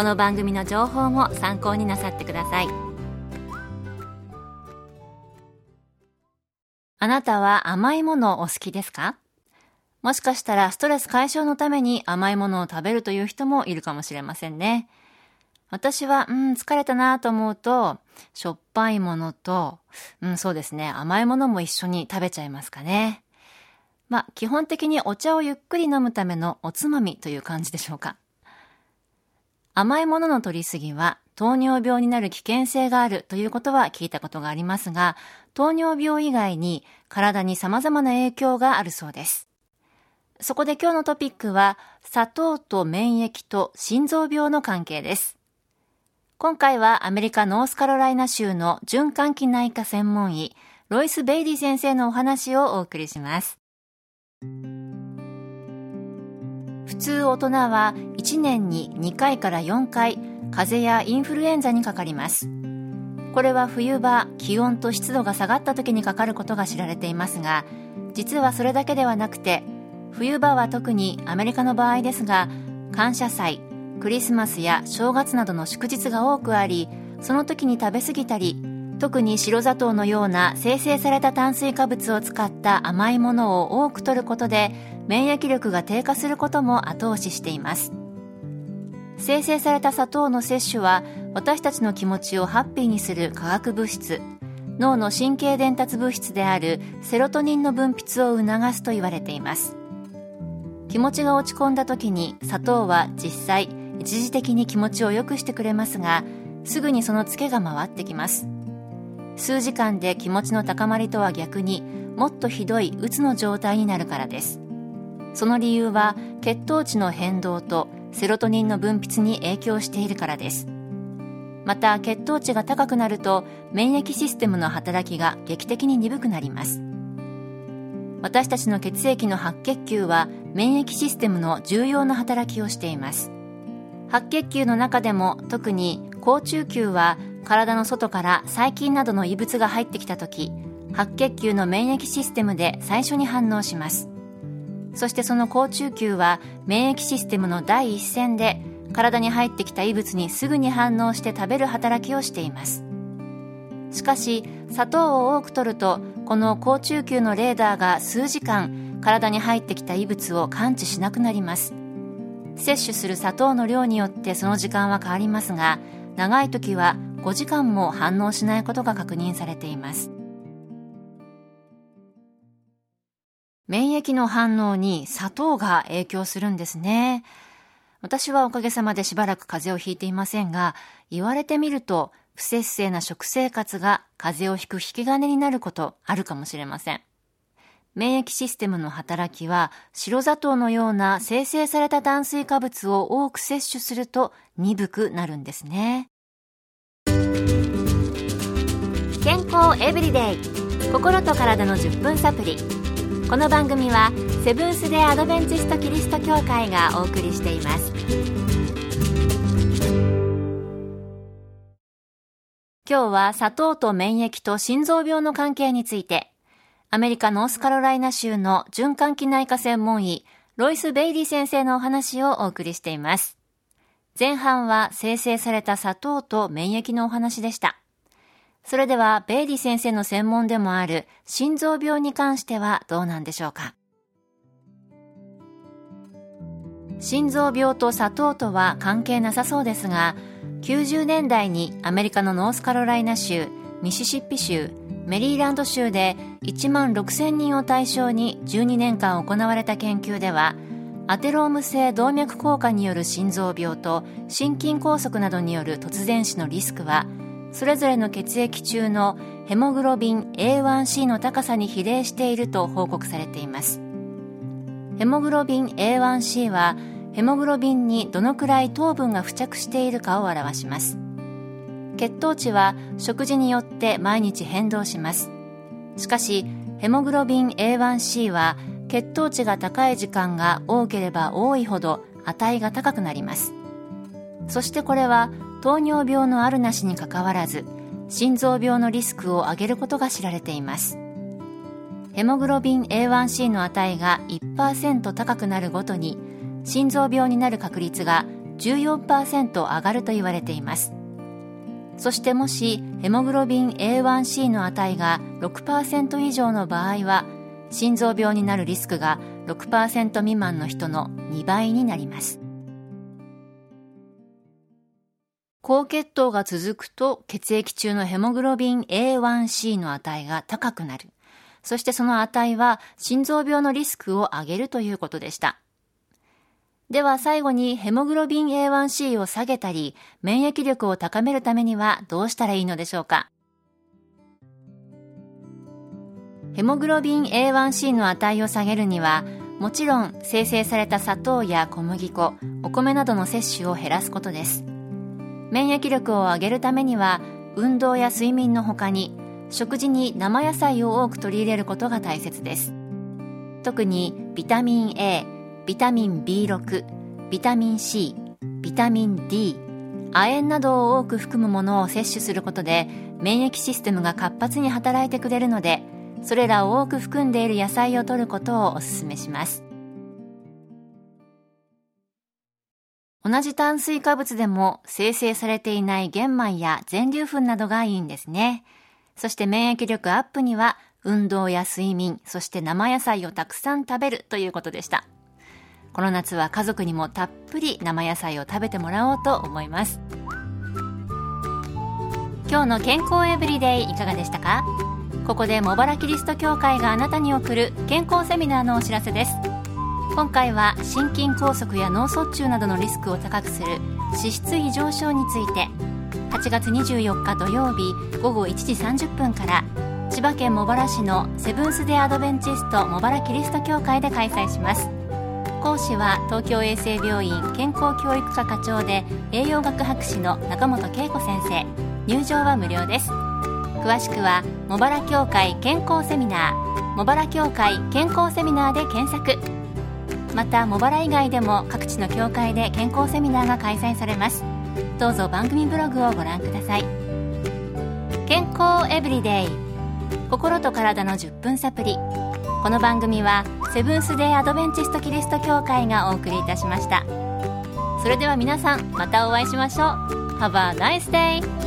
この番組の情報も参考になさってくださいあなたは甘いものお好きですか？もしかしたらストレス解消のために甘いものを食べるという人もいるかもしれませんね。私は、うん、疲れたなと思うと、しょっぱいものと、うん、そうですね、甘いものも一緒に食べちゃいますかね。まあ、基本的にお茶をゆっくり飲むためのおつまみという感じでしょうか。甘いものの取りすぎは糖尿病になる危険性があるということは聞いたことがありますが、糖尿病以外に体に様々な影響があるそうです。そこで今日のトピックは、砂糖と免疫と心臓病の関係です。今回はアメリカノースカロライナ州の循環器内科専門医、ロイス・ベイリー先生のお話をお送りします。普通大人は1年に2回から4回風邪やインフルエンザにかかります。これは冬場気温と湿度が下がった時にかかることが知られていますが実はそれだけではなくて冬場は特にアメリカの場合ですが感謝祭クリスマスや正月などの祝日が多くありその時に食べ過ぎたり特に白砂糖のような生成された炭水化物を使った甘いものを多く摂ることで免疫力が低下することも後押ししています。生成された砂糖の摂取は私たちの気持ちをハッピーにする化学物質。脳の神経伝達物質であるセロトニンの分泌を促すと言われています。気持ちが落ち込んだ時に砂糖は実際一時的に気持ちを良くしてくれますがすぐにそのツケが回ってきます。数時間で気持ちの高まりとは逆にもっとひどい鬱の状態になるからです。その理由は血糖値の変動とセロトニンの分泌に影響しているからです。また血糖値が高くなると免疫システムの働きが劇的に鈍くなります。私たちの血液の白血球は免疫システムの重要な働きをしています。白血球の中でも特に好中球は体の外から細菌などの異物が入ってきた時白血球の免疫システムで最初に反応します。そしてその好中球は免疫システムの第一線で体に入ってきた異物にすぐに反応して食べる働きをしています。しかし砂糖を多く摂るとこの好中球のレーダーが数時間体に入ってきた異物を感知しなくなります。摂取する砂糖の量によってその時間は変わりますが長い時は5時間も反応しないことが確認されています免疫の反応に砂糖が影響するんですね。私はおかげさまでしばらく風邪をひいていませんが、言われてみると、不節制な食生活が風邪をひく引き金になることあるかもしれません。免疫システムの働きは白砂糖のような生成された炭水化物を多く摂取すると鈍くなるんですね。健康エブリデイ。心と体の10分サプリ。この番組はセブンス・デ・アドベンチスト・キリスト教会がお送りしています。今日は砂糖と免疫と心臓病の関係についてアメリカノースカロライナ州の循環器内科専門医ロイス・ベイリー先生のお話をお送りしています。前半は生成された砂糖と免疫のお話でした。それでは、ベイリー先生の専門でもある心臓病に関してはどうなんでしょうか？心臓病と砂糖とは関係なさそうですが、90年代にアメリカのノースカロライナ州ミシシッピ州メリーランド州で1万6000人を対象に12年間行われた研究ではアテローム性動脈硬化による心臓病と心筋梗塞などによる突然死のリスクはそれぞれの血液中のヘモグロビン A1C の高さに比例していると報告されています。ヘモグロビン A1C はヘモグロビンにどのくらい糖分が付着しているかを表します。血糖値は食事によって毎日変動します。しかしヘモグロビン A1C は血糖値が高い時間が多ければ多いほど値が高くなります。そしてこれは糖尿病のあるなしにかかわらず心臓病のリスクを上げることが知られています。ヘモグロビン A1C の値が1%高くなるごとに心臓病になる確率が14%上がると言われています。そしてもしヘモグロビン A1C の値が6%以上の場合は心臓病になるリスクが6%未満の人の2倍になります。高血糖が続くと血液中のヘモグロビン A1C の値が高くなる。そしてその値は心臓病のリスクを上げるということでした。では最後にヘモグロビン A1C を下げたり免疫力を高めるためにはどうしたらいいのでしょうか？ヘモグロビン A1C の値を下げるにはもちろん生成された砂糖や小麦粉お米などの摂取を減らすことです。免疫力を上げるためには運動や睡眠の他に食事に生野菜を多く取り入れることが大切です。特にビタミン A ビタミン B6 ビタミン C ビタミン D 亜鉛などを多く含むものを摂取することで免疫システムが活発に働いてくれるのでそれらを多く含んでいる野菜を摂ることをお勧めします。同じ炭水化物でも生成されていない玄米や全粒粉などがいいんですね。そして免疫力アップには運動や睡眠そして生野菜をたくさん食べるということでした。この夏は家族にもたっぷり生野菜を食べてもらおうと思います。今日の健康エブリデイいかがでしたか？ここで茂原キリスト教会があなたに送る健康セミナーのお知らせです。今回は心筋梗塞や脳卒中などのリスクを高くする脂質異常症について8月24日土曜日午後1時30分から千葉県茂原市のセブンス・デ・アドベンチスト茂原キリスト教会で開催します。講師は東京衛生病院健康教育科課長で栄養学博士の中本恵子先生。入場は無料です。詳しくは茂原協会健康セミナー茂原協会健康セミナーで検索。また茂原以外でも各地の協会で健康セミナーが開催されます。どうぞ番組ブログをご覧ください。健康エブリデイ。心と体の10分サプリ。この番組はセブンス・デー・アドベンチスト・キリスト教会がお送りいたしました。それでは皆さんまたお会いしましょう。Have a nice day!